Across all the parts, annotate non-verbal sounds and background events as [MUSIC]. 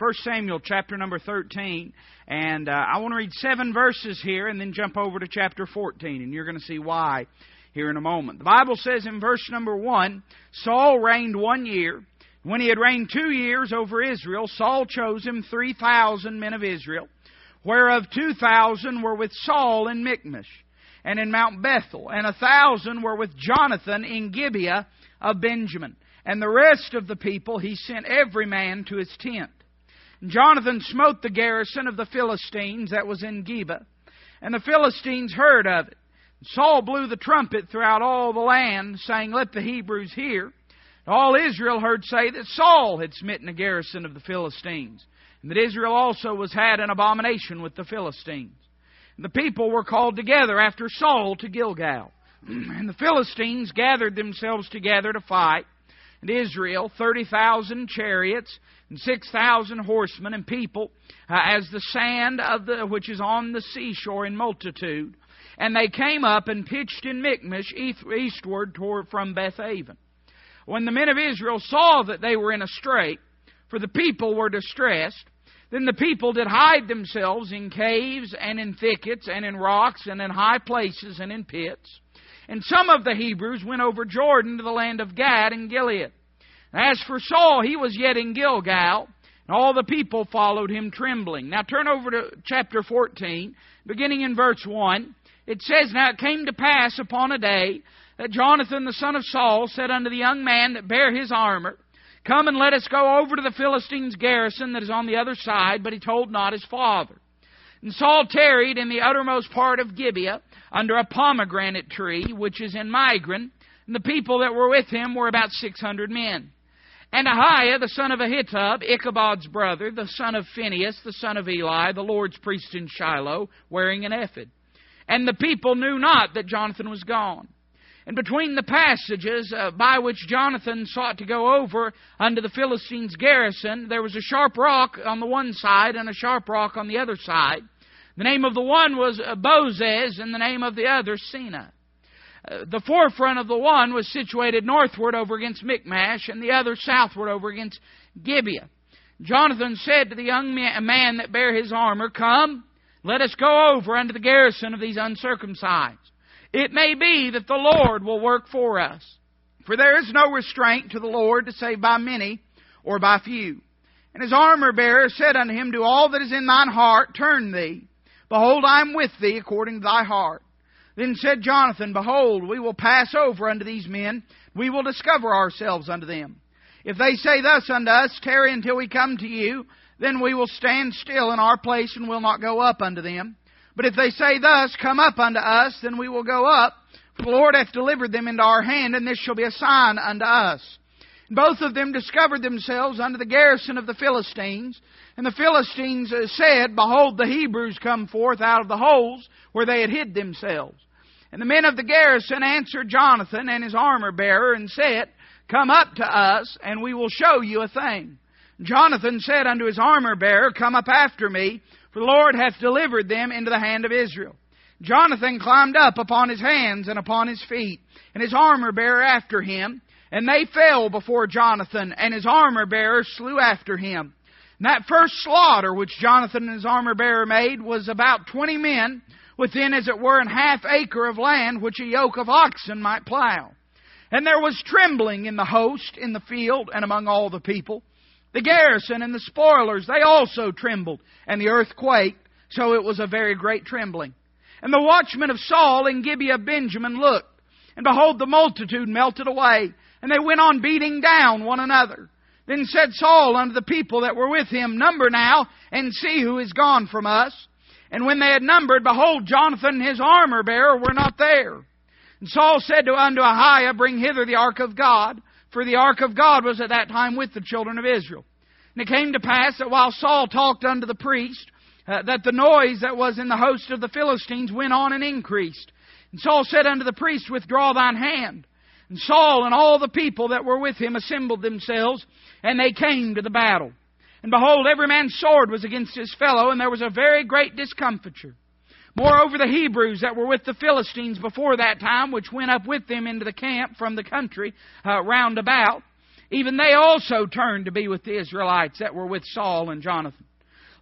1 Samuel chapter number 13. And uh, I want to read seven verses here and then jump over to chapter 14. And you're going to see why here in a moment. The Bible says in verse number 1 Saul reigned one year. When he had reigned two years over Israel, Saul chose him 3,000 men of Israel, whereof 2,000 were with Saul in Michmash and in Mount Bethel, and a thousand were with Jonathan in Gibeah of Benjamin. And the rest of the people he sent every man to his tent. And Jonathan smote the garrison of the Philistines that was in Geba, and the Philistines heard of it. Saul blew the trumpet throughout all the land, saying, Let the Hebrews hear. All Israel heard say that Saul had smitten a garrison of the Philistines, and that Israel also was had an abomination with the Philistines. And the people were called together after Saul to Gilgal. [CLEARS THROAT] and the Philistines gathered themselves together to fight. And Israel, 30,000 chariots and 6,000 horsemen and people, uh, as the sand of the, which is on the seashore in multitude. And they came up and pitched in Michmash eastward toward from Bethaven. When the men of Israel saw that they were in a strait, for the people were distressed, then the people did hide themselves in caves and in thickets and in rocks and in high places and in pits. And some of the Hebrews went over Jordan to the land of Gad and Gilead. As for Saul, he was yet in Gilgal, and all the people followed him trembling. Now turn over to chapter 14, beginning in verse 1. It says, Now it came to pass upon a day that Jonathan the son of Saul said unto the young man that bare his armor, Come and let us go over to the Philistines' garrison that is on the other side, but he told not his father. And Saul tarried in the uttermost part of Gibeah under a pomegranate tree, which is in Migron, and the people that were with him were about six hundred men. And Ahiah, the son of Ahitub, Ichabod's brother, the son of Phinehas, the son of Eli, the Lord's priest in Shiloh, wearing an ephod. And the people knew not that Jonathan was gone. And between the passages uh, by which Jonathan sought to go over unto the Philistines' garrison, there was a sharp rock on the one side and a sharp rock on the other side. The name of the one was uh, Bozez, and the name of the other Seneh. Uh, the forefront of the one was situated northward over against Michmash, and the other southward over against Gibeah. Jonathan said to the young man that bare his armor, Come, let us go over unto the garrison of these uncircumcised. It may be that the Lord will work for us. For there is no restraint to the Lord to save by many or by few. And his armor bearer said unto him, Do all that is in thine heart turn thee. Behold, I am with thee according to thy heart. Then said Jonathan, Behold, we will pass over unto these men, we will discover ourselves unto them. If they say thus unto us, Tarry until we come to you, then we will stand still in our place and will not go up unto them. But if they say thus, Come up unto us, then we will go up. For the Lord hath delivered them into our hand, and this shall be a sign unto us. Both of them discovered themselves unto the garrison of the Philistines. And the Philistines uh, said, Behold, the Hebrews come forth out of the holes where they had hid themselves. And the men of the garrison answered Jonathan and his armor bearer, and said, Come up to us, and we will show you a thing. Jonathan said unto his armor bearer, Come up after me, for the Lord hath delivered them into the hand of Israel. Jonathan climbed up upon his hands and upon his feet, and his armor bearer after him, and they fell before Jonathan, and his armor bearer slew after him. And that first slaughter which Jonathan and his armor bearer made was about twenty men, within as it were an half acre of land which a yoke of oxen might plow. And there was trembling in the host, in the field, and among all the people. The garrison and the spoilers, they also trembled, and the earth quaked, so it was a very great trembling. And the watchmen of Saul in Gibeah of Benjamin looked, and behold, the multitude melted away, and they went on beating down one another. Then said Saul unto the people that were with him, Number now, and see who is gone from us. And when they had numbered, behold, Jonathan and his armor bearer were not there. And Saul said to unto Ahiah, Bring hither the ark of God. For the ark of God was at that time with the children of Israel. And it came to pass that while Saul talked unto the priest, uh, that the noise that was in the host of the Philistines went on and increased. And Saul said unto the priest, Withdraw thine hand. And Saul and all the people that were with him assembled themselves, and they came to the battle. And behold, every man's sword was against his fellow, and there was a very great discomfiture. Moreover, the Hebrews that were with the Philistines before that time, which went up with them into the camp from the country uh, round about, even they also turned to be with the Israelites that were with Saul and Jonathan.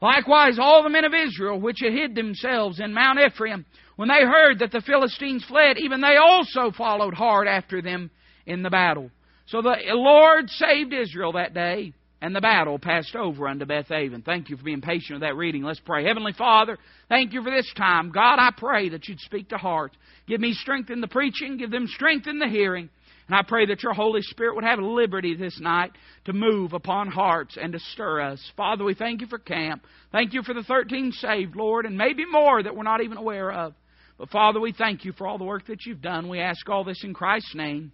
Likewise, all the men of Israel which had hid themselves in Mount Ephraim, when they heard that the Philistines fled, even they also followed hard after them in the battle. So the Lord saved Israel that day, and the battle passed over unto Bethaven. Thank you for being patient with that reading. Let's pray. Heavenly Father, thank you for this time. God, I pray that you'd speak to hearts. Give me strength in the preaching, give them strength in the hearing. And I pray that your Holy Spirit would have liberty this night to move upon hearts and to stir us. Father, we thank you for camp. Thank you for the 13 saved, Lord, and maybe more that we're not even aware of. But Father, we thank you for all the work that you've done. We ask all this in Christ's name.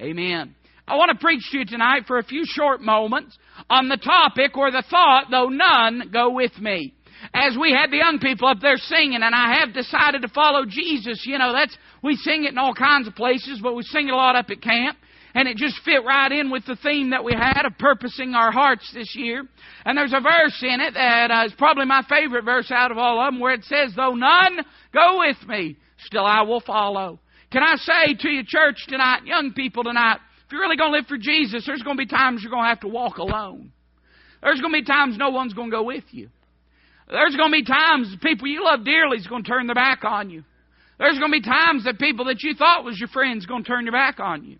Amen. I want to preach to you tonight for a few short moments on the topic or the thought, though none go with me as we had the young people up there singing, and I have decided to follow Jesus. You know, that's we sing it in all kinds of places, but we sing it a lot up at camp. And it just fit right in with the theme that we had of purposing our hearts this year. And there's a verse in it that uh, is probably my favorite verse out of all of them where it says, Though none go with me, still I will follow. Can I say to you, church tonight, young people tonight, if you're really going to live for Jesus, there's going to be times you're going to have to walk alone. There's going to be times no one's going to go with you. There's going to be times people you love dearly is going to turn their back on you. There's going to be times that people that you thought was your friends going to turn their back on you.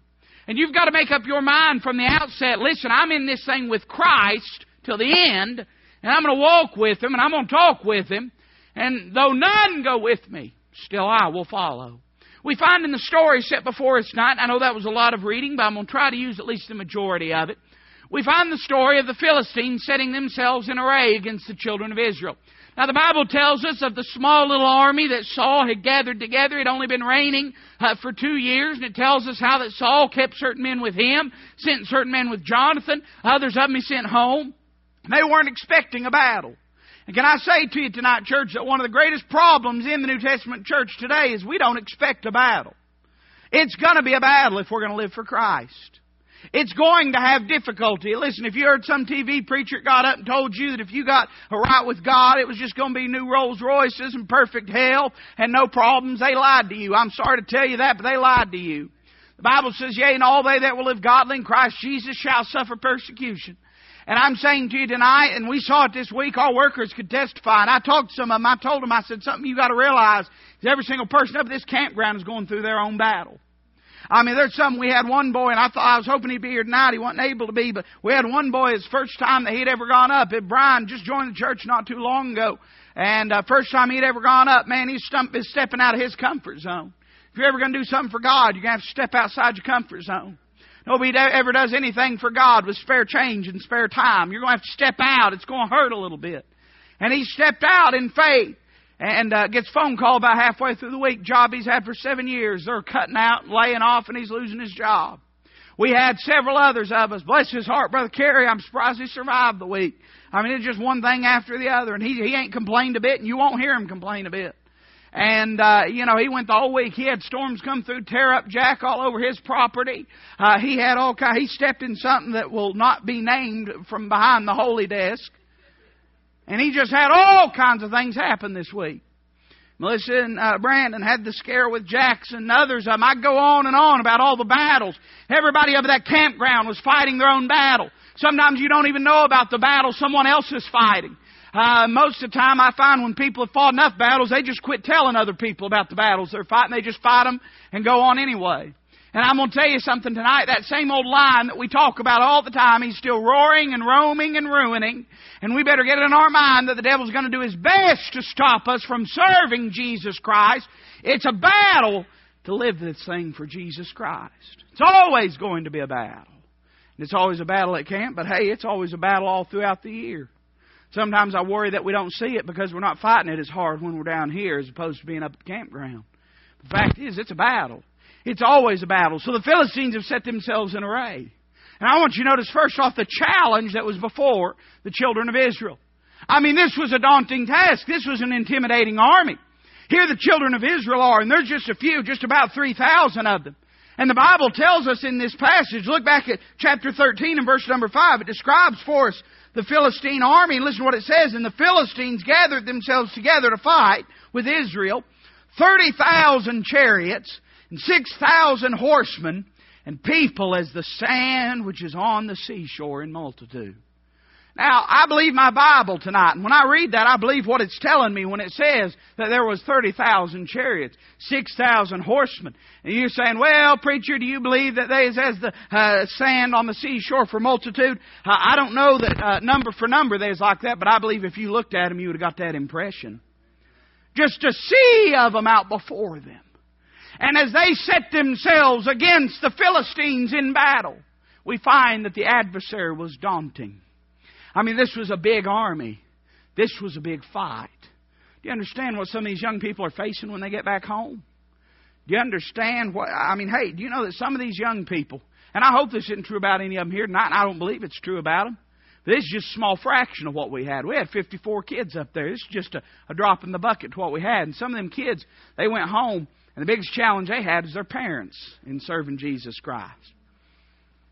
And you've got to make up your mind from the outset, listen, I'm in this thing with Christ till the end, and I'm going to walk with Him, and I'm going to talk with Him, and though none go with me, still I will follow. We find in the story set before us tonight, I know that was a lot of reading, but I'm going to try to use at least the majority of it we find the story of the Philistines setting themselves in array against the children of Israel. Now, the Bible tells us of the small little army that Saul had gathered together. It had only been reigning uh, for two years, and it tells us how that Saul kept certain men with him, sent certain men with Jonathan, others of them he sent home. They weren't expecting a battle. And can I say to you tonight, church, that one of the greatest problems in the New Testament church today is we don't expect a battle. It's going to be a battle if we're going to live for Christ. It's going to have difficulty. Listen, if you heard some TV preacher got up and told you that if you got right with God, it was just going to be new Rolls Royces and perfect health and no problems, they lied to you. I'm sorry to tell you that, but they lied to you. The Bible says, Yea, and all they that will live godly in Christ Jesus shall suffer persecution. And I'm saying to you tonight, and we saw it this week, all workers could testify. And I talked to some of them, I told them, I said, something you got to realize is every single person up this campground is going through their own battle. I mean, there's some, we had one boy, and I thought, I was hoping he'd be here tonight. He wasn't able to be, but we had one boy, his first time that he'd ever gone up. It, Brian just joined the church not too long ago. And uh, first time he'd ever gone up, man, he's stump, is stepping out of his comfort zone. If you're ever going to do something for God, you're going to have to step outside your comfort zone. Nobody ever does anything for God with spare change and spare time. You're going to have to step out. It's going to hurt a little bit. And he stepped out in faith and uh, gets phone call about halfway through the week. Job he's had for seven years. They're cutting out and laying off, and he's losing his job. We had several others of us. Bless his heart, Brother Kerry. I'm surprised he survived the week. I mean, it's just one thing after the other, and he he ain't complained a bit, and you won't hear him complain a bit. And uh, you know, he went the whole week. He had storms come through, tear up Jack all over his property. Uh, he had all kind. He stepped in something that will not be named from behind the holy desk. And he just had all kinds of things happen this week. Melissa and uh, Brandon had the scare with Jackson and others. I go on and on about all the battles. Everybody over that campground was fighting their own battle. Sometimes you don't even know about the battle someone else is fighting. Uh, most of the time, I find when people have fought enough battles, they just quit telling other people about the battles they're fighting. They just fight them and go on anyway. And I'm going to tell you something tonight. That same old line that we talk about all the time, he's still roaring and roaming and ruining. And we better get it in our mind that the devil's going to do his best to stop us from serving Jesus Christ. It's a battle to live this thing for Jesus Christ. It's always going to be a battle. And it's always a battle at camp, but hey, it's always a battle all throughout the year. Sometimes I worry that we don't see it because we're not fighting it as hard when we're down here as opposed to being up at the campground. The fact is, it's a battle. It's always a battle. So the Philistines have set themselves in array. And I want you to notice first off the challenge that was before the children of Israel. I mean, this was a daunting task. This was an intimidating army. Here the children of Israel are, and there's just a few, just about 3,000 of them. And the Bible tells us in this passage, look back at chapter 13 and verse number 5, it describes for us the Philistine army. And listen to what it says. And the Philistines gathered themselves together to fight with Israel, 30,000 chariots and 6,000 horsemen and people as the sand which is on the seashore in multitude. Now, I believe my Bible tonight, and when I read that, I believe what it's telling me when it says that there was 30,000 chariots, 6,000 horsemen. And you're saying, well, preacher, do you believe that there's as the uh, sand on the seashore for multitude? Uh, I don't know that uh, number for number there's like that, but I believe if you looked at them, you would have got that impression. Just a sea of them out before them. And as they set themselves against the Philistines in battle, we find that the adversary was daunting. I mean, this was a big army. This was a big fight. Do you understand what some of these young people are facing when they get back home? Do you understand what, I mean, hey, do you know that some of these young people, and I hope this isn't true about any of them here tonight, I don't believe it's true about them. This is just a small fraction of what we had. We had 54 kids up there. This is just a, a drop in the bucket to what we had. And some of them kids, they went home, and the biggest challenge they had is their parents in serving Jesus Christ.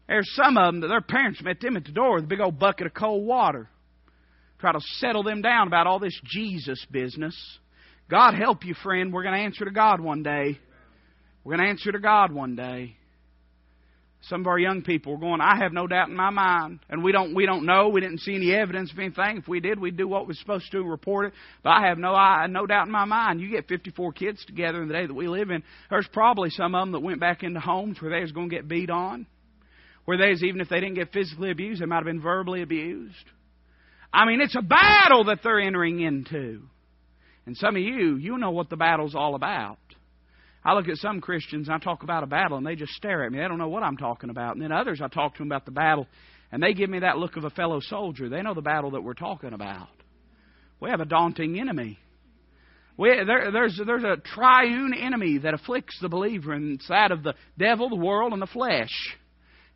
There's some of them that their parents met them at the door with a big old bucket of cold water. Try to settle them down about all this Jesus business. God help you, friend. We're going to answer to God one day. We're going to answer to God one day. Some of our young people are going, I have no doubt in my mind. And we don't we don't know. We didn't see any evidence of anything. If we did, we'd do what we're supposed to report it. But I have no I no doubt in my mind. You get fifty four kids together in the day that we live in, there's probably some of them that went back into homes where they was going to get beat on where they, even if they didn't get physically abused, they might have been verbally abused. I mean, it's a battle that they're entering into. And some of you, you know what the battle's all about. I look at some Christians and I talk about a battle and they just stare at me. They don't know what I'm talking about. And then others, I talk to them about the battle and they give me that look of a fellow soldier. They know the battle that we're talking about. We have a daunting enemy. We, there, there's, there's a triune enemy that afflicts the believer, and it's that of the devil, the world, and the flesh.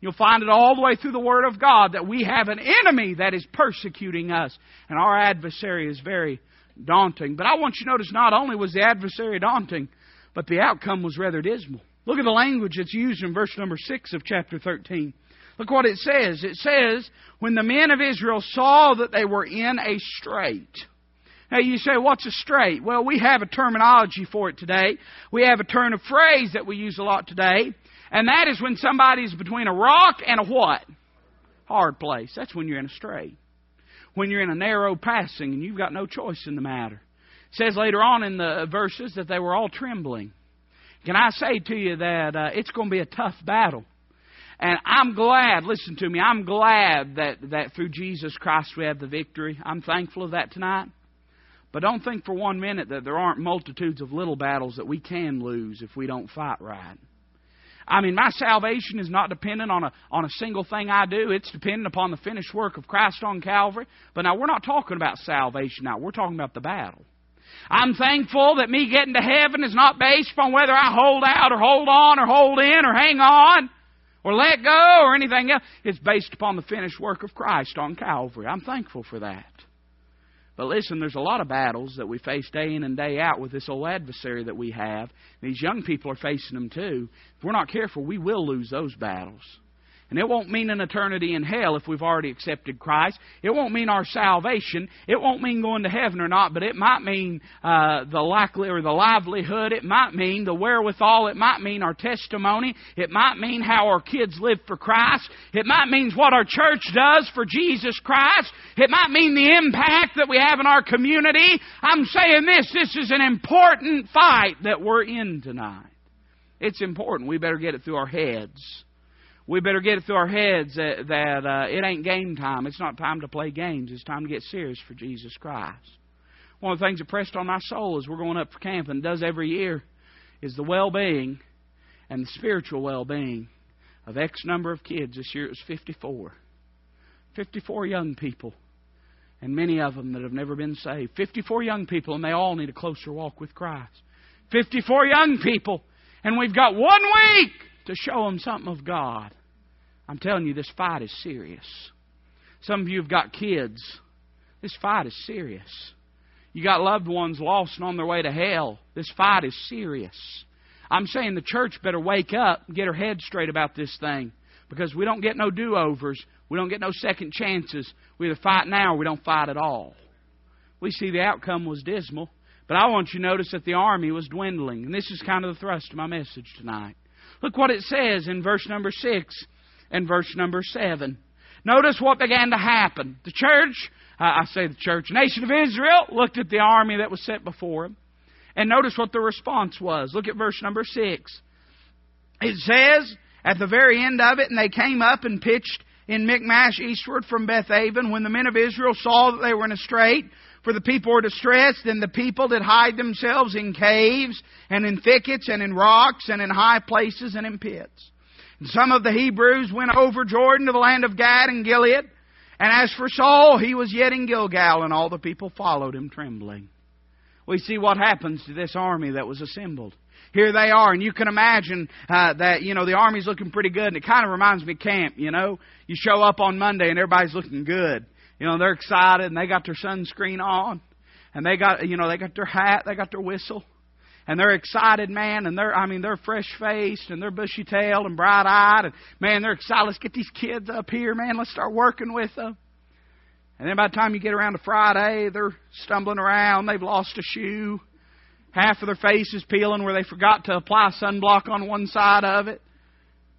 You'll find it all the way through the Word of God that we have an enemy that is persecuting us. And our adversary is very daunting. But I want you to notice not only was the adversary daunting, but the outcome was rather dismal. Look at the language that's used in verse number 6 of chapter 13. Look what it says. It says, When the men of Israel saw that they were in a strait. Now you say, what's a strait? Well, we have a terminology for it today. We have a turn of phrase that we use a lot today. And that is when somebody's between a rock and a what? Hard place. That's when you're in a strait. When you're in a narrow passing and you've got no choice in the matter. It says later on in the verses that they were all trembling. Can I say to you that uh, it's going to be a tough battle? And I'm glad, listen to me, I'm glad that, that through Jesus Christ we have the victory. I'm thankful of that tonight. But don't think for one minute that there aren't multitudes of little battles that we can lose if we don't fight right. I mean, my salvation is not dependent on a, on a single thing I do. It's dependent upon the finished work of Christ on Calvary. But now, we're not talking about salvation now. We're talking about the battle. I'm thankful that me getting to heaven is not based upon whether I hold out or hold on or hold in or hang on or let go or anything else. It's based upon the finished work of Christ on Calvary. I'm thankful for that. But listen, there's a lot of battles that we face day in and day out with this old adversary that we have. These young people are facing them too. If we're not careful, we will lose those battles. And it won't mean an eternity in hell if we've already accepted Christ. It won't mean our salvation. It won't mean going to heaven or not, but it might mean uh, the likely or the livelihood. It might mean the wherewithal. It might mean our testimony. It might mean how our kids live for Christ. It might mean what our church does for Jesus Christ. It might mean the impact that we have in our community. I'm saying this. This is an important fight that we're in tonight. It's important. We better get it through our heads we better get it through our heads that, that uh, it ain't game time. It's not time to play games. It's time to get serious for Jesus Christ. One of the things that pressed on my soul as we're going up for camp and does every year is the well being and the spiritual well being of X number of kids. This year it was 54. 54 young people, and many of them that have never been saved. 54 young people, and they all need a closer walk with Christ. 54 young people, and we've got one week to show them something of God. I'm telling you, this fight is serious. Some of you have got kids. This fight is serious. You got loved ones lost and on their way to hell. This fight is serious. I'm saying the church better wake up and get her head straight about this thing because we don't get no do overs. We don't get no second chances. We either fight now or we don't fight at all. We see the outcome was dismal. But I want you to notice that the army was dwindling. And this is kind of the thrust of my message tonight. Look what it says in verse number 6 and verse number 7. Notice what began to happen. The church, uh, I say the church, nation of Israel, looked at the army that was set before them. And notice what the response was. Look at verse number 6. It says, at the very end of it, and they came up and pitched in Michmash eastward from Bethaven. When the men of Israel saw that they were in a strait, for the people were distressed, then the people did hide themselves in caves, and in thickets, and in rocks, and in high places, and in pits. And some of the Hebrews went over Jordan to the land of Gad and Gilead. And as for Saul, he was yet in Gilgal, and all the people followed him trembling. We see what happens to this army that was assembled here they are, and you can imagine uh, that you know the army's looking pretty good, and it kind of reminds me of camp. You know, you show up on Monday and everybody's looking good. You know, they're excited and they got their sunscreen on, and they got you know they got their hat, they got their whistle, and they're excited, man, and they're I mean they're fresh faced and they're bushy tailed and bright eyed, and man, they're excited. Let's get these kids up here, man. Let's start working with them. And then by the time you get around to Friday, they're stumbling around. They've lost a shoe half of their face is peeling where they forgot to apply sunblock on one side of it.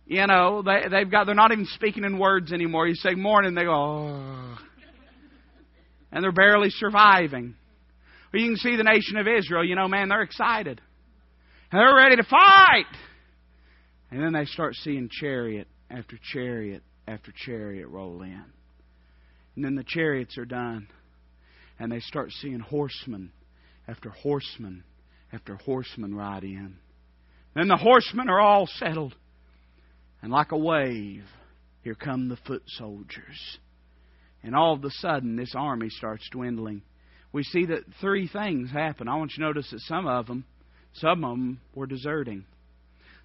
You know, they they've got they're not even speaking in words anymore. You say morning, they go, oh. and they're barely surviving. You can see the nation of Israel. You know, man, they're excited, and they're ready to fight. And then they start seeing chariot after chariot after chariot roll in, and then the chariots are done, and they start seeing horsemen after horsemen after horsemen ride in. Then the horsemen are all settled. And like a wave, here come the foot soldiers. And all of a sudden, this army starts dwindling. We see that three things happen. I want you to notice that some of them, some of them were deserting.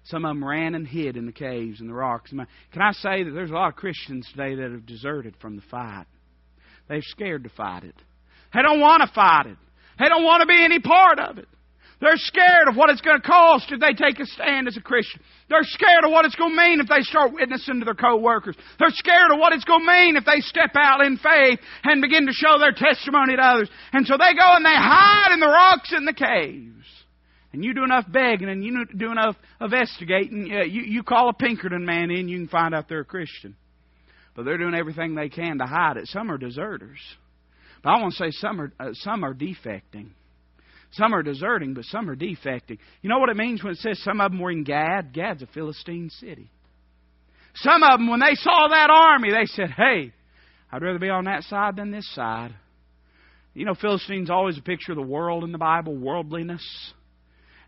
Some of them ran and hid in the caves and the rocks. Can I say that there's a lot of Christians today that have deserted from the fight? They're scared to fight it. They don't want to fight it. They don't want to be any part of it. They're scared of what it's going to cost if they take a stand as a Christian. They're scared of what it's going to mean if they start witnessing to their co-workers. They're scared of what it's going to mean if they step out in faith and begin to show their testimony to others. And so they go and they hide in the rocks and the caves. And you do enough begging and you do enough investigating, uh, you, you call a Pinkerton man in, you can find out they're a Christian. But they're doing everything they can to hide it. Some are deserters. But I want to say some are, uh, some are defecting. Some are deserting, but some are defecting. You know what it means when it says some of them were in Gad? Gad's a Philistine city. Some of them, when they saw that army, they said, hey, I'd rather be on that side than this side. You know, Philistine's always a picture of the world in the Bible, worldliness.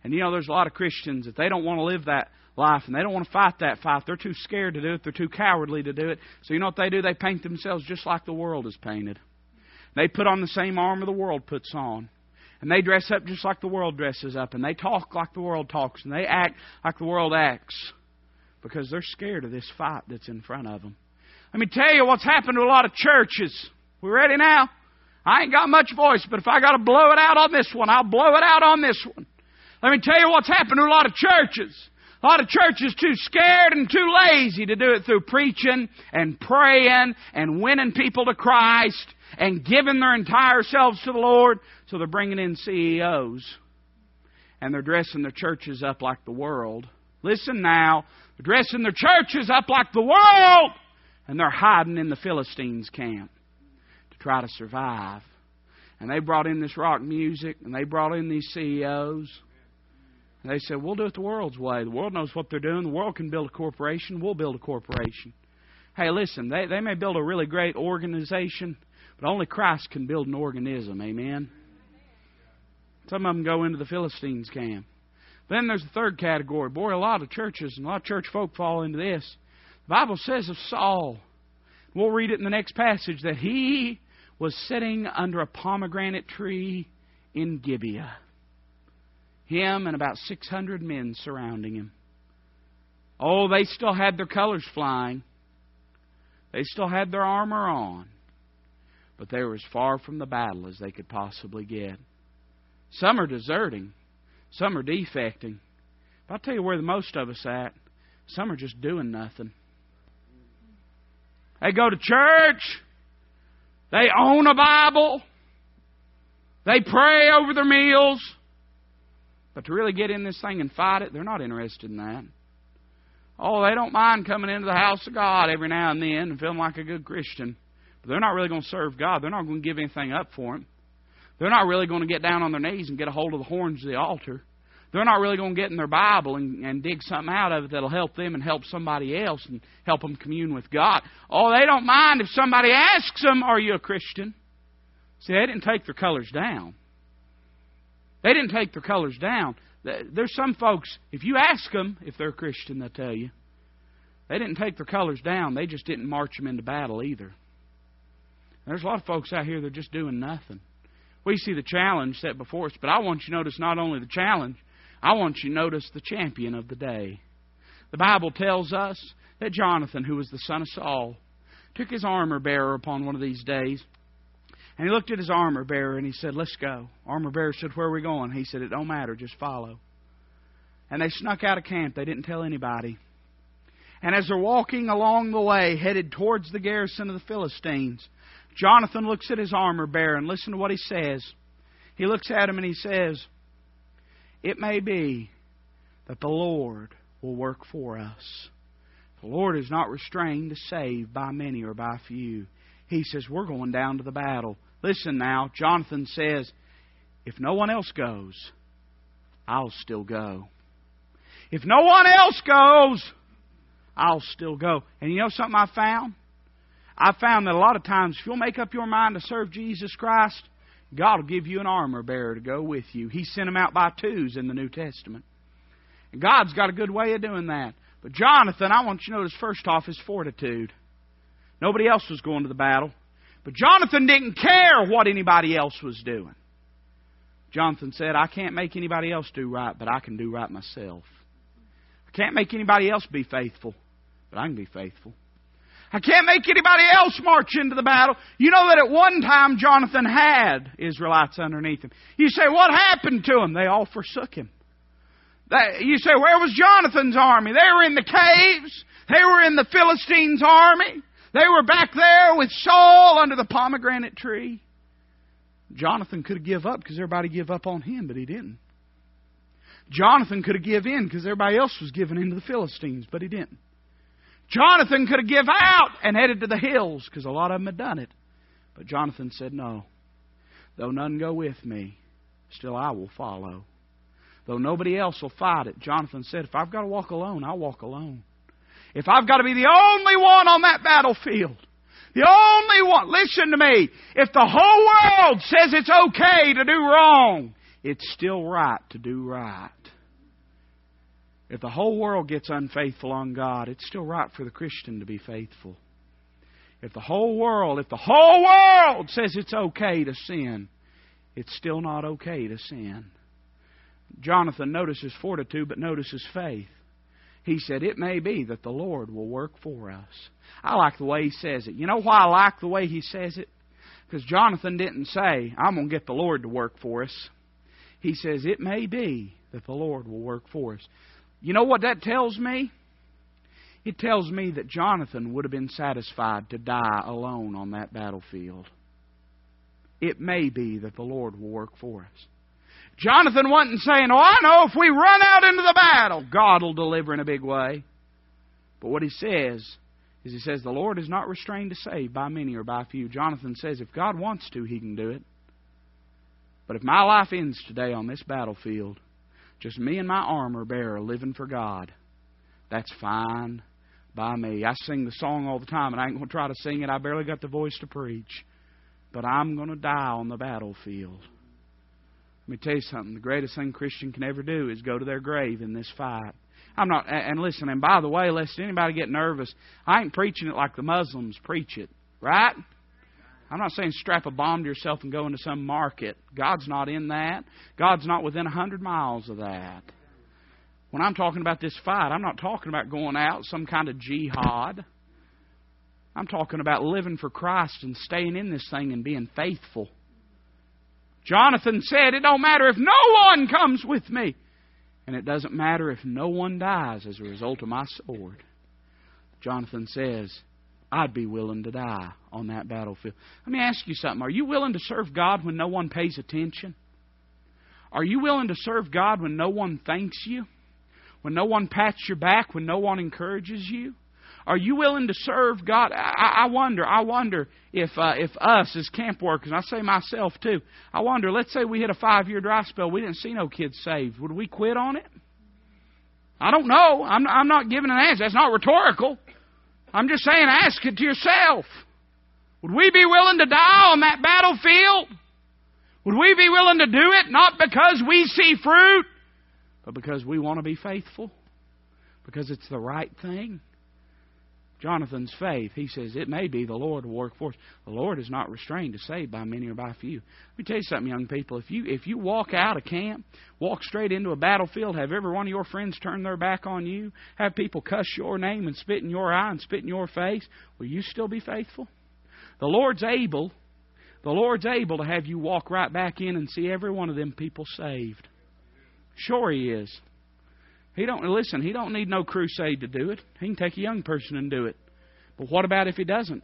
And you know, there's a lot of Christians that they don't want to live that life and they don't want to fight that fight. They're too scared to do it. They're too cowardly to do it. So you know what they do? They paint themselves just like the world is painted. They put on the same armor the world puts on. And they dress up just like the world dresses up. And they talk like the world talks. And they act like the world acts. Because they're scared of this fight that's in front of them. Let me tell you what's happened to a lot of churches. We ready now? I ain't got much voice, but if I got to blow it out on this one, I'll blow it out on this one. Let me tell you what's happened to a lot of churches. A lot of churches too scared and too lazy to do it through preaching and praying and winning people to Christ and giving their entire selves to the Lord. So they're bringing in CEOs and they're dressing their churches up like the world. Listen now, they're dressing their churches up like the world and they're hiding in the Philistines' camp to try to survive. And they brought in this rock music and they brought in these CEOs. And they said, We'll do it the world's way. The world knows what they're doing. The world can build a corporation. We'll build a corporation. Hey, listen, they, they may build a really great organization, but only Christ can build an organism. Amen? Some of them go into the Philistines' camp. Then there's the third category. Boy, a lot of churches and a lot of church folk fall into this. The Bible says of Saul, we'll read it in the next passage, that he was sitting under a pomegranate tree in Gibeah. Him and about 600 men surrounding him. Oh, they still had their colors flying. They still had their armor on. But they were as far from the battle as they could possibly get. Some are deserting. Some are defecting. But I'll tell you where the most of us at. Some are just doing nothing. They go to church. They own a Bible. They pray over their meals. But to really get in this thing and fight it, they're not interested in that. Oh, they don't mind coming into the house of God every now and then and feeling like a good Christian. But they're not really going to serve God. They're not going to give anything up for Him. They're not really going to get down on their knees and get a hold of the horns of the altar. They're not really going to get in their Bible and, and dig something out of it that'll help them and help somebody else and help them commune with God. Oh, they don't mind if somebody asks them, Are you a Christian? See, they didn't take their colors down. They didn't take their colors down. There's some folks, if you ask them if they're a Christian, they'll tell you. They didn't take their colors down. They just didn't march them into battle either. There's a lot of folks out here that are just doing nothing. We see the challenge set before us, but I want you to notice not only the challenge, I want you to notice the champion of the day. The Bible tells us that Jonathan, who was the son of Saul, took his armor bearer upon one of these days and he looked at his armor bearer and he said, Let's go. Armor bearer said, Where are we going? He said, It don't matter, just follow. And they snuck out of camp. They didn't tell anybody. And as they're walking along the way, headed towards the garrison of the Philistines, Jonathan looks at his armor bearer and listen to what he says. He looks at him and he says, It may be that the Lord will work for us. The Lord is not restrained to save by many or by few. He says, We're going down to the battle. Listen now, Jonathan says, If no one else goes, I'll still go. If no one else goes, I'll still go. And you know something I found? I found that a lot of times, if you'll make up your mind to serve Jesus Christ, God will give you an armor bearer to go with you. He sent them out by twos in the New Testament. And God's got a good way of doing that. But Jonathan, I want you to notice first off his fortitude. Nobody else was going to the battle. But Jonathan didn't care what anybody else was doing. Jonathan said, I can't make anybody else do right, but I can do right myself. I can't make anybody else be faithful, but I can be faithful. I can't make anybody else march into the battle. You know that at one time Jonathan had Israelites underneath him. You say, what happened to them? They all forsook him. You say, where was Jonathan's army? They were in the caves. They were in the Philistines' army. They were back there with Saul under the pomegranate tree. Jonathan could have give up because everybody gave up on him, but he didn't. Jonathan could have give in because everybody else was giving in to the Philistines, but he didn't. Jonathan could have give out and headed to the hills because a lot of them had done it. But Jonathan said, No. Though none go with me, still I will follow. Though nobody else will fight it, Jonathan said, If I've got to walk alone, I'll walk alone. If I've got to be the only one on that battlefield, the only one, listen to me, if the whole world says it's okay to do wrong, it's still right to do right. If the whole world gets unfaithful on God, it's still right for the Christian to be faithful. If the whole world, if the whole world says it's okay to sin, it's still not okay to sin. Jonathan notices fortitude, but notices faith. He said, It may be that the Lord will work for us. I like the way he says it. You know why I like the way he says it? Because Jonathan didn't say, I'm going to get the Lord to work for us. He says, It may be that the Lord will work for us. You know what that tells me? It tells me that Jonathan would have been satisfied to die alone on that battlefield. It may be that the Lord will work for us. Jonathan wasn't saying, Oh, I know if we run out into the battle, God will deliver in a big way. But what he says is he says, The Lord is not restrained to save by many or by few. Jonathan says, If God wants to, he can do it. But if my life ends today on this battlefield, just me and my armor bearer living for God, that's fine by me. I sing the song all the time, and I ain't going to try to sing it. I barely got the voice to preach. But I'm going to die on the battlefield. Let me tell you something. The greatest thing Christian can ever do is go to their grave in this fight. I'm not, and listen, and by the way, lest anybody get nervous, I ain't preaching it like the Muslims preach it, right? I'm not saying strap a bomb to yourself and go into some market. God's not in that. God's not within a hundred miles of that. When I'm talking about this fight, I'm not talking about going out some kind of jihad. I'm talking about living for Christ and staying in this thing and being faithful. Jonathan said, It don't matter if no one comes with me. And it doesn't matter if no one dies as a result of my sword. Jonathan says, I'd be willing to die on that battlefield. Let me ask you something. Are you willing to serve God when no one pays attention? Are you willing to serve God when no one thanks you? when no one pats your back, when no one encourages you? Are you willing to serve God? I, I wonder. I wonder if uh, if us as camp workers, I say myself too. I wonder. Let's say we hit a five year dry spell. We didn't see no kids saved. Would we quit on it? I don't know. I'm I'm not giving an answer. That's not rhetorical. I'm just saying, ask it to yourself. Would we be willing to die on that battlefield? Would we be willing to do it not because we see fruit, but because we want to be faithful? Because it's the right thing? Jonathan's faith, he says, it may be the Lord will work for us. The Lord is not restrained to save by many or by few. Let me tell you something, young people. If you if you walk out of camp, walk straight into a battlefield, have every one of your friends turn their back on you, have people cuss your name and spit in your eye and spit in your face, will you still be faithful? The Lord's able, the Lord's able to have you walk right back in and see every one of them people saved. Sure he is. He don't listen. He don't need no crusade to do it. He can take a young person and do it. But what about if he doesn't?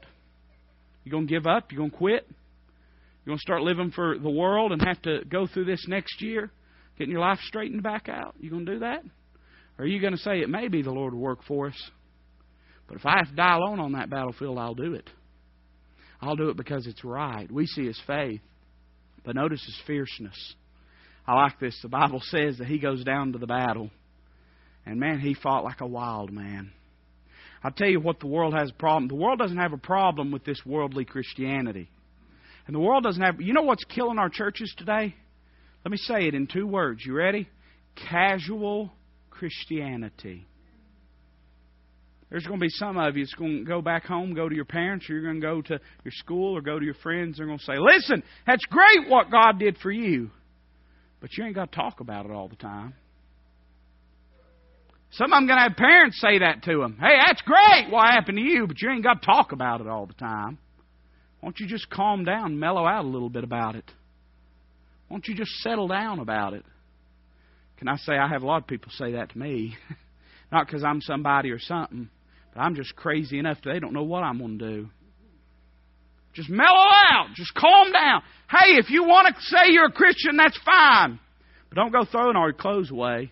You gonna give up? You gonna quit? You gonna start living for the world and have to go through this next year, getting your life straightened back out? You gonna do that? Or are you gonna say it may be the Lord will work for us, but if I have to die alone on that battlefield, I'll do it. I'll do it because it's right. We see his faith, but notice his fierceness. I like this. The Bible says that he goes down to the battle and man, he fought like a wild man. I'll tell you what the world has a problem. The world doesn't have a problem with this worldly Christianity. And the world doesn't have. You know what's killing our churches today? Let me say it in two words. You ready? Casual Christianity. There's going to be some of you that's going to go back home, go to your parents, or you're going to go to your school or go to your friends. They're going to say, Listen, that's great what God did for you. But you ain't got to talk about it all the time. Some of them going to have parents say that to them. Hey, that's great what happened to you, but you ain't got to talk about it all the time. Won't you just calm down, mellow out a little bit about it? Won't you just settle down about it? Can I say I have a lot of people say that to me? [LAUGHS] Not because I'm somebody or something, but I'm just crazy enough that they don't know what I'm going to do. Just mellow out. Just calm down. Hey, if you want to say you're a Christian, that's fine. But don't go throwing all your clothes away.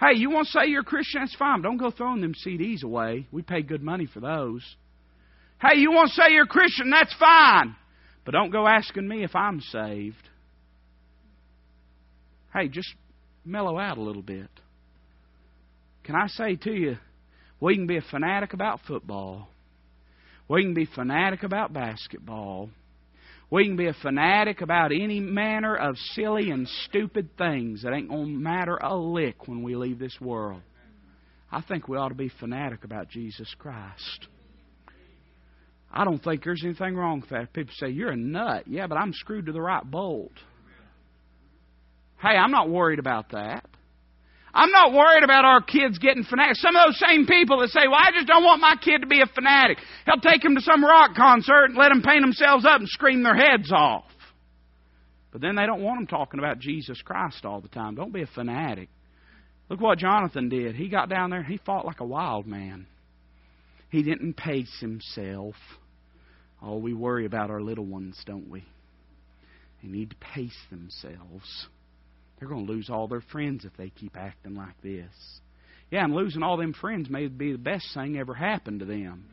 Hey, you want to say you're a Christian? That's fine. Don't go throwing them CDs away. We pay good money for those. Hey, you want to say you're a Christian? That's fine. But don't go asking me if I'm saved. Hey, just mellow out a little bit. Can I say to you, we can be a fanatic about football. We can be fanatic about basketball. We can be a fanatic about any manner of silly and stupid things that ain't going to matter a lick when we leave this world. I think we ought to be fanatic about Jesus Christ. I don't think there's anything wrong with that. People say, You're a nut. Yeah, but I'm screwed to the right bolt. Hey, I'm not worried about that. I'm not worried about our kids getting fanatics. Some of those same people that say, well, I just don't want my kid to be a fanatic. He'll take him to some rock concert and let them paint themselves up and scream their heads off. But then they don't want them talking about Jesus Christ all the time. Don't be a fanatic. Look what Jonathan did. He got down there, he fought like a wild man. He didn't pace himself. Oh, we worry about our little ones, don't we? They need to pace themselves. They're going to lose all their friends if they keep acting like this. Yeah, and losing all them friends may be the best thing ever happened to them.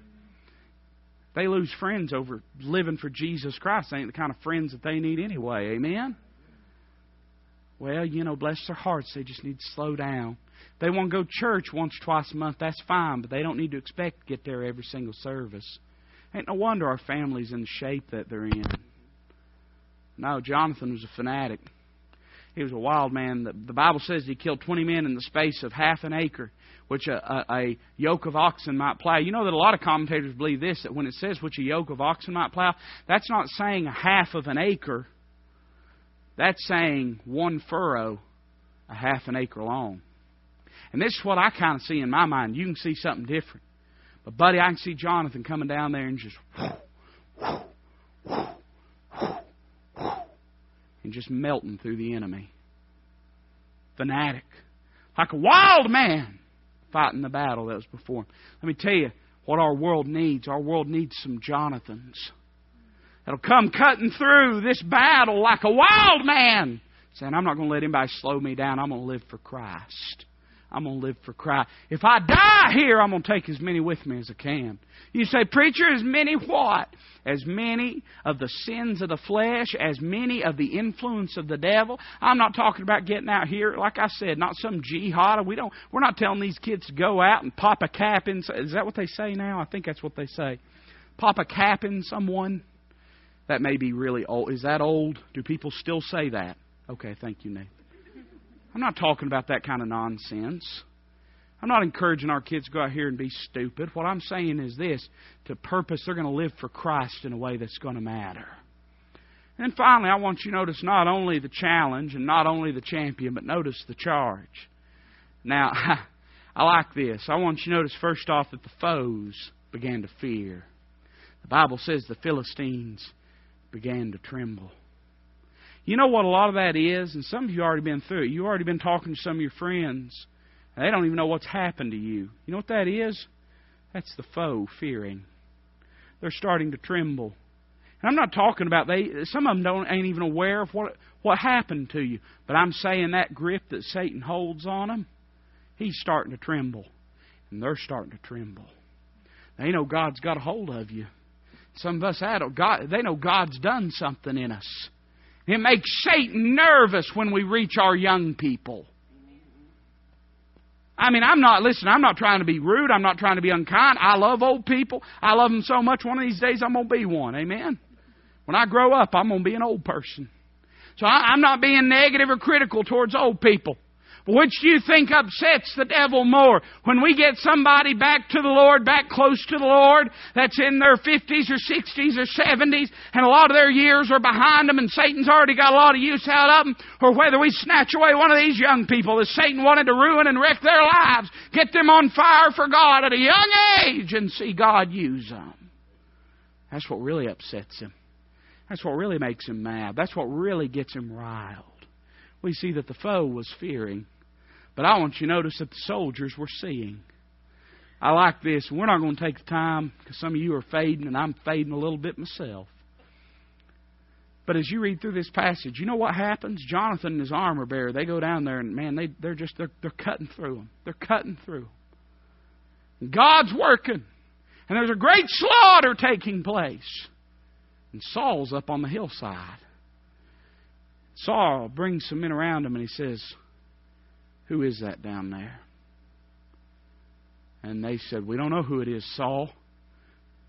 They lose friends over living for Jesus Christ. They ain't the kind of friends that they need anyway. Amen? Well, you know, bless their hearts. They just need to slow down. They want to go to church once, or twice a month. That's fine, but they don't need to expect to get there every single service. Ain't no wonder our family's in the shape that they're in. No, Jonathan was a fanatic. He was a wild man. The, the Bible says he killed 20 men in the space of half an acre, which a, a, a yoke of oxen might plow. You know that a lot of commentators believe this, that when it says which a yoke of oxen might plow, that's not saying a half of an acre. That's saying one furrow, a half an acre long. And this is what I kind of see in my mind. You can see something different. But, buddy, I can see Jonathan coming down there and just and just melting through the enemy. Fanatic. Like a wild man fighting the battle that was before him. Let me tell you what our world needs. Our world needs some Jonathans that'll come cutting through this battle like a wild man, saying, I'm not going to let anybody slow me down. I'm going to live for Christ. I'm going to live for Christ. If I die here, I'm going to take as many with me as I can. You say, Preacher, as many what? As many of the sins of the flesh, as many of the influence of the devil. I'm not talking about getting out here, like I said, not some jihad. We don't, we're not telling these kids to go out and pop a cap in. Is that what they say now? I think that's what they say. Pop a cap in someone. That may be really old. Is that old? Do people still say that? Okay, thank you, Nate. I'm not talking about that kind of nonsense. I'm not encouraging our kids to go out here and be stupid. What I'm saying is this to purpose, they're going to live for Christ in a way that's going to matter. And finally, I want you to notice not only the challenge and not only the champion, but notice the charge. Now, [LAUGHS] I like this. I want you to notice first off that the foes began to fear. The Bible says the Philistines began to tremble. You know what a lot of that is? And some of you already been through it. You've already been talking to some of your friends. They don't even know what's happened to you. You know what that is? That's the foe fearing. They're starting to tremble. And I'm not talking about they some of them don't ain't even aware of what what happened to you. But I'm saying that grip that Satan holds on them, he's starting to tremble. And they're starting to tremble. They know God's got a hold of you. Some of us adults, God, they know God's done something in us. It makes Satan nervous when we reach our young people. I mean, I'm not, listen, I'm not trying to be rude. I'm not trying to be unkind. I love old people. I love them so much. One of these days, I'm going to be one. Amen? When I grow up, I'm going to be an old person. So I, I'm not being negative or critical towards old people. Which do you think upsets the devil more? When we get somebody back to the Lord, back close to the Lord, that's in their 50s or 60s or 70s, and a lot of their years are behind them, and Satan's already got a lot of use out of them, or whether we snatch away one of these young people that Satan wanted to ruin and wreck their lives, get them on fire for God at a young age, and see God use them. That's what really upsets him. That's what really makes him mad. That's what really gets him riled. We see that the foe was fearing but I want you to notice that the soldiers were seeing. I like this. We're not going to take the time because some of you are fading, and I'm fading a little bit myself. But as you read through this passage, you know what happens? Jonathan and his armor bearer, they go down there, and man, they, they're just they're, they're cutting through them. They're cutting through. God's working, and there's a great slaughter taking place. And Saul's up on the hillside. Saul brings some men around him, and he says, who is that down there? And they said, We don't know who it is, Saul.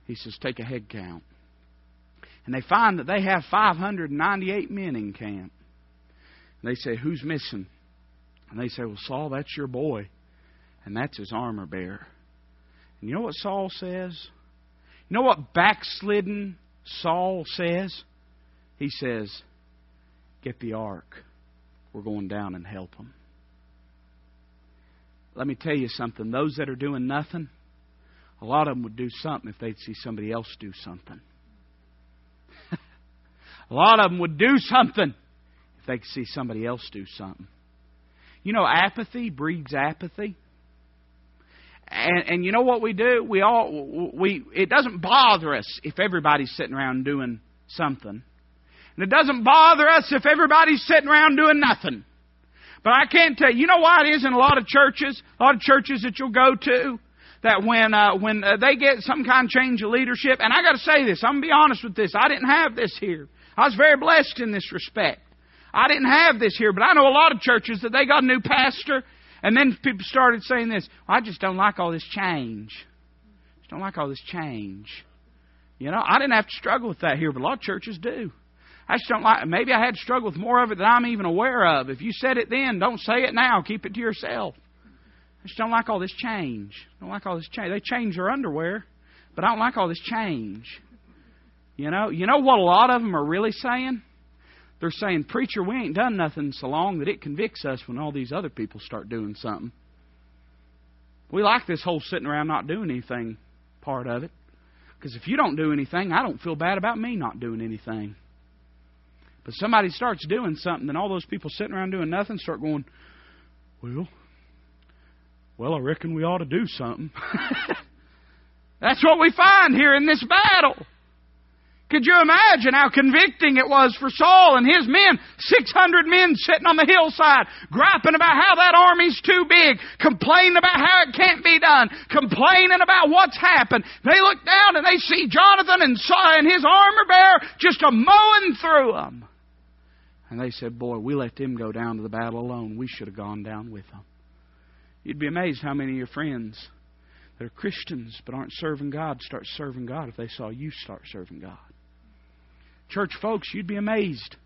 He says, Take a head count. And they find that they have 598 men in camp. And they say, Who's missing? And they say, Well, Saul, that's your boy. And that's his armor bearer. And you know what Saul says? You know what backslidden Saul says? He says, Get the ark. We're going down and help them. Let me tell you something. Those that are doing nothing, a lot of them would do something if they'd see somebody else do something. [LAUGHS] a lot of them would do something if they could see somebody else do something. You know, apathy breeds apathy. And, and you know what we do? We all we it doesn't bother us if everybody's sitting around doing something. And it doesn't bother us if everybody's sitting around doing nothing. But I can't tell you, you know why it is in a lot of churches, a lot of churches that you'll go to, that when uh, when uh, they get some kind of change of leadership, and I got to say this, I'm gonna be honest with this, I didn't have this here. I was very blessed in this respect. I didn't have this here, but I know a lot of churches that they got a new pastor, and then people started saying this. I just don't like all this change. Just don't like all this change. You know, I didn't have to struggle with that here, but a lot of churches do. I just don't like. Maybe I had to struggle with more of it than I'm even aware of. If you said it then, don't say it now. Keep it to yourself. I just don't like all this change. I don't like all this change. They change their underwear, but I don't like all this change. You know, you know what a lot of them are really saying? They're saying, "Preacher, we ain't done nothing so long that it convicts us when all these other people start doing something." We like this whole sitting around not doing anything part of it. Because if you don't do anything, I don't feel bad about me not doing anything. But somebody starts doing something, and all those people sitting around doing nothing start going, Well, well, I reckon we ought to do something. [LAUGHS] That's what we find here in this battle. Could you imagine how convicting it was for Saul and his men? 600 men sitting on the hillside, griping about how that army's too big, complaining about how it can't be done, complaining about what's happened. They look down and they see Jonathan and and his armor bearer just a mowing through them. And they said, Boy, we let them go down to the battle alone. We should have gone down with them. You'd be amazed how many of your friends that are Christians but aren't serving God start serving God if they saw you start serving God. Church folks, you'd be amazed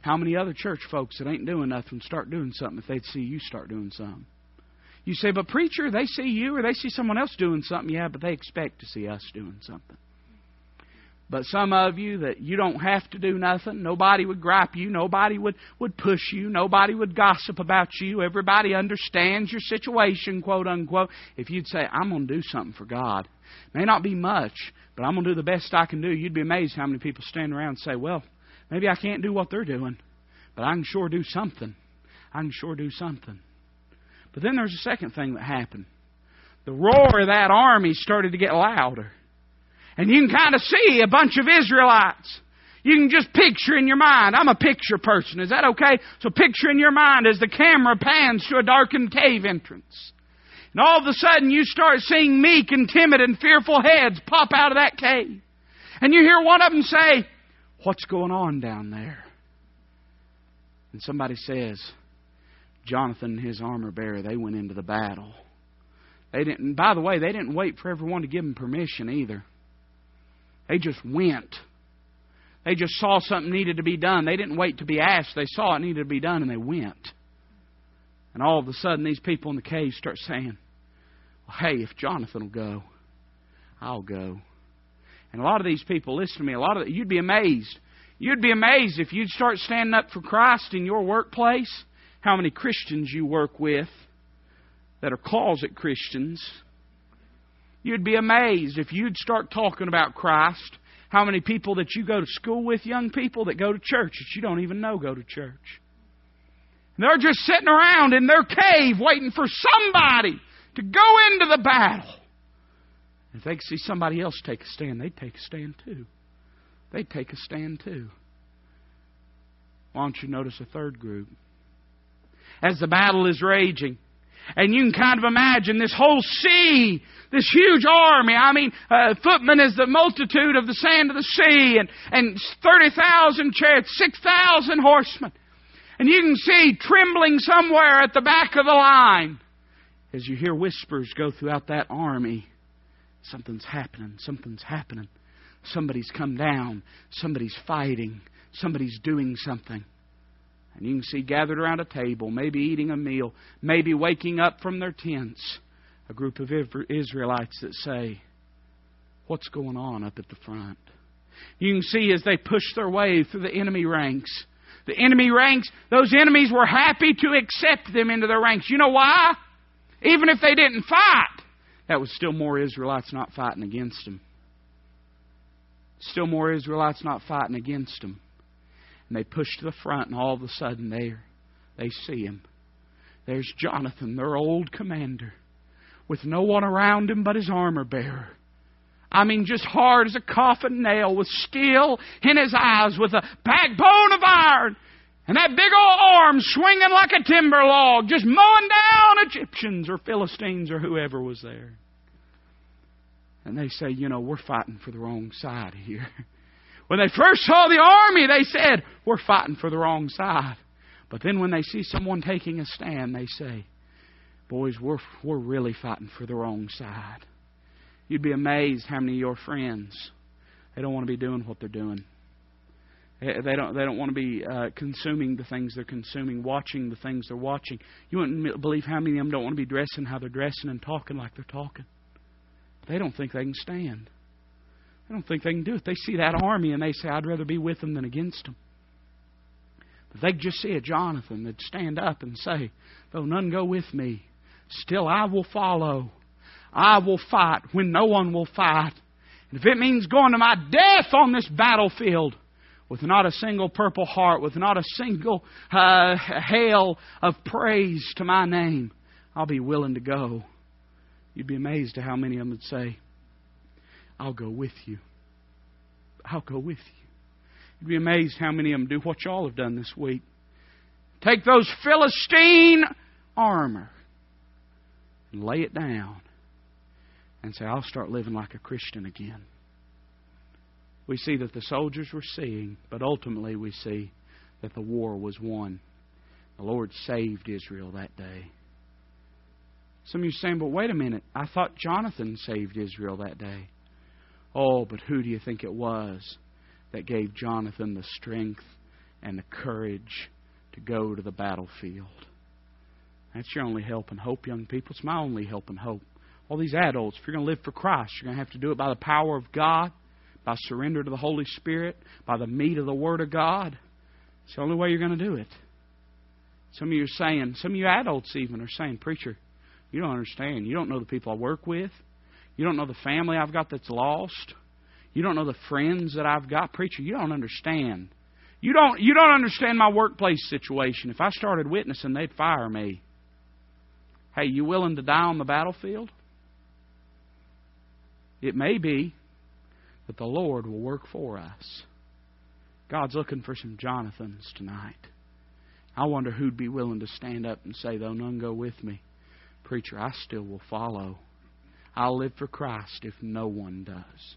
how many other church folks that ain't doing nothing start doing something if they'd see you start doing something. You say, but preacher, they see you or they see someone else doing something. Yeah, but they expect to see us doing something. But some of you that you don't have to do nothing, nobody would gripe you, nobody would, would push you, nobody would gossip about you, everybody understands your situation, quote unquote. If you'd say, I'm going to do something for God, may not be much, but I'm going to do the best I can do, you'd be amazed how many people stand around and say, Well, maybe I can't do what they're doing, but I can sure do something. I can sure do something. But then there's a second thing that happened. The roar of that army started to get louder. And you can kind of see a bunch of Israelites. You can just picture in your mind. I'm a picture person. Is that okay? So picture in your mind as the camera pans to a darkened cave entrance. And all of a sudden you start seeing meek and timid and fearful heads pop out of that cave. And you hear one of them say, What's going on down there? And somebody says, Jonathan and his armor bearer, they went into the battle. They didn't, by the way, they didn't wait for everyone to give them permission either. They just went. They just saw something needed to be done. They didn't wait to be asked. They saw it needed to be done and they went. And all of a sudden, these people in the cave start saying, well, hey, if Jonathan will go, I'll go. And a lot of these people, listen to me, a lot of you'd be amazed. You'd be amazed if you'd start standing up for Christ in your workplace, how many Christians you work with that are closet Christians You'd be amazed if you'd start talking about Christ. How many people that you go to school with, young people that go to church that you don't even know go to church. And they're just sitting around in their cave waiting for somebody to go into the battle. If they could see somebody else take a stand, they'd take a stand too. They'd take a stand too. Why don't you notice a third group? As the battle is raging, and you can kind of imagine this whole sea, this huge army. I mean, uh, footmen is the multitude of the sand of the sea, and, and 30,000 chariots, 6,000 horsemen. And you can see trembling somewhere at the back of the line as you hear whispers go throughout that army. Something's happening, something's happening. Somebody's come down, somebody's fighting, somebody's doing something. And you can see gathered around a table, maybe eating a meal, maybe waking up from their tents, a group of Israelites that say, What's going on up at the front? You can see as they push their way through the enemy ranks. The enemy ranks, those enemies were happy to accept them into their ranks. You know why? Even if they didn't fight, that was still more Israelites not fighting against them. Still more Israelites not fighting against them. And they push to the front, and all of a sudden there they see him. There's Jonathan, their old commander, with no one around him but his armor bearer. I mean, just hard as a coffin nail, with steel in his eyes, with a backbone of iron, and that big old arm swinging like a timber log, just mowing down Egyptians or Philistines or whoever was there. And they say, you know, we're fighting for the wrong side here. [LAUGHS] When they first saw the army, they said, We're fighting for the wrong side. But then when they see someone taking a stand, they say, Boys, we're, we're really fighting for the wrong side. You'd be amazed how many of your friends they don't want to be doing what they're doing. They don't. They don't want to be uh, consuming the things they're consuming, watching the things they're watching. You wouldn't believe how many of them don't want to be dressing how they're dressing and talking like they're talking. They don't think they can stand. I don't think they can do it. They see that army and they say, I'd rather be with them than against them. But they just see a Jonathan that'd stand up and say, Though none go with me, still I will follow. I will fight when no one will fight. And if it means going to my death on this battlefield, with not a single purple heart, with not a single uh, hail of praise to my name, I'll be willing to go. You'd be amazed at how many of them would say, I'll go with you. I'll go with you. You'd be amazed how many of them do what y'all have done this week. Take those Philistine armor and lay it down and say, I'll start living like a Christian again. We see that the soldiers were seeing, but ultimately we see that the war was won. The Lord saved Israel that day. Some of you are saying, but wait a minute, I thought Jonathan saved Israel that day. Oh, but who do you think it was that gave Jonathan the strength and the courage to go to the battlefield? That's your only help and hope, young people. It's my only help and hope. All these adults, if you're going to live for Christ, you're going to have to do it by the power of God, by surrender to the Holy Spirit, by the meat of the Word of God. It's the only way you're going to do it. Some of you are saying, some of you adults even are saying, Preacher, you don't understand. You don't know the people I work with. You don't know the family I've got that's lost. You don't know the friends that I've got. Preacher, you don't understand. You don't you don't understand my workplace situation. If I started witnessing, they'd fire me. Hey, you willing to die on the battlefield? It may be that the Lord will work for us. God's looking for some Jonathans tonight. I wonder who'd be willing to stand up and say, though none go with me, preacher, I still will follow. I'll live for Christ if no one does.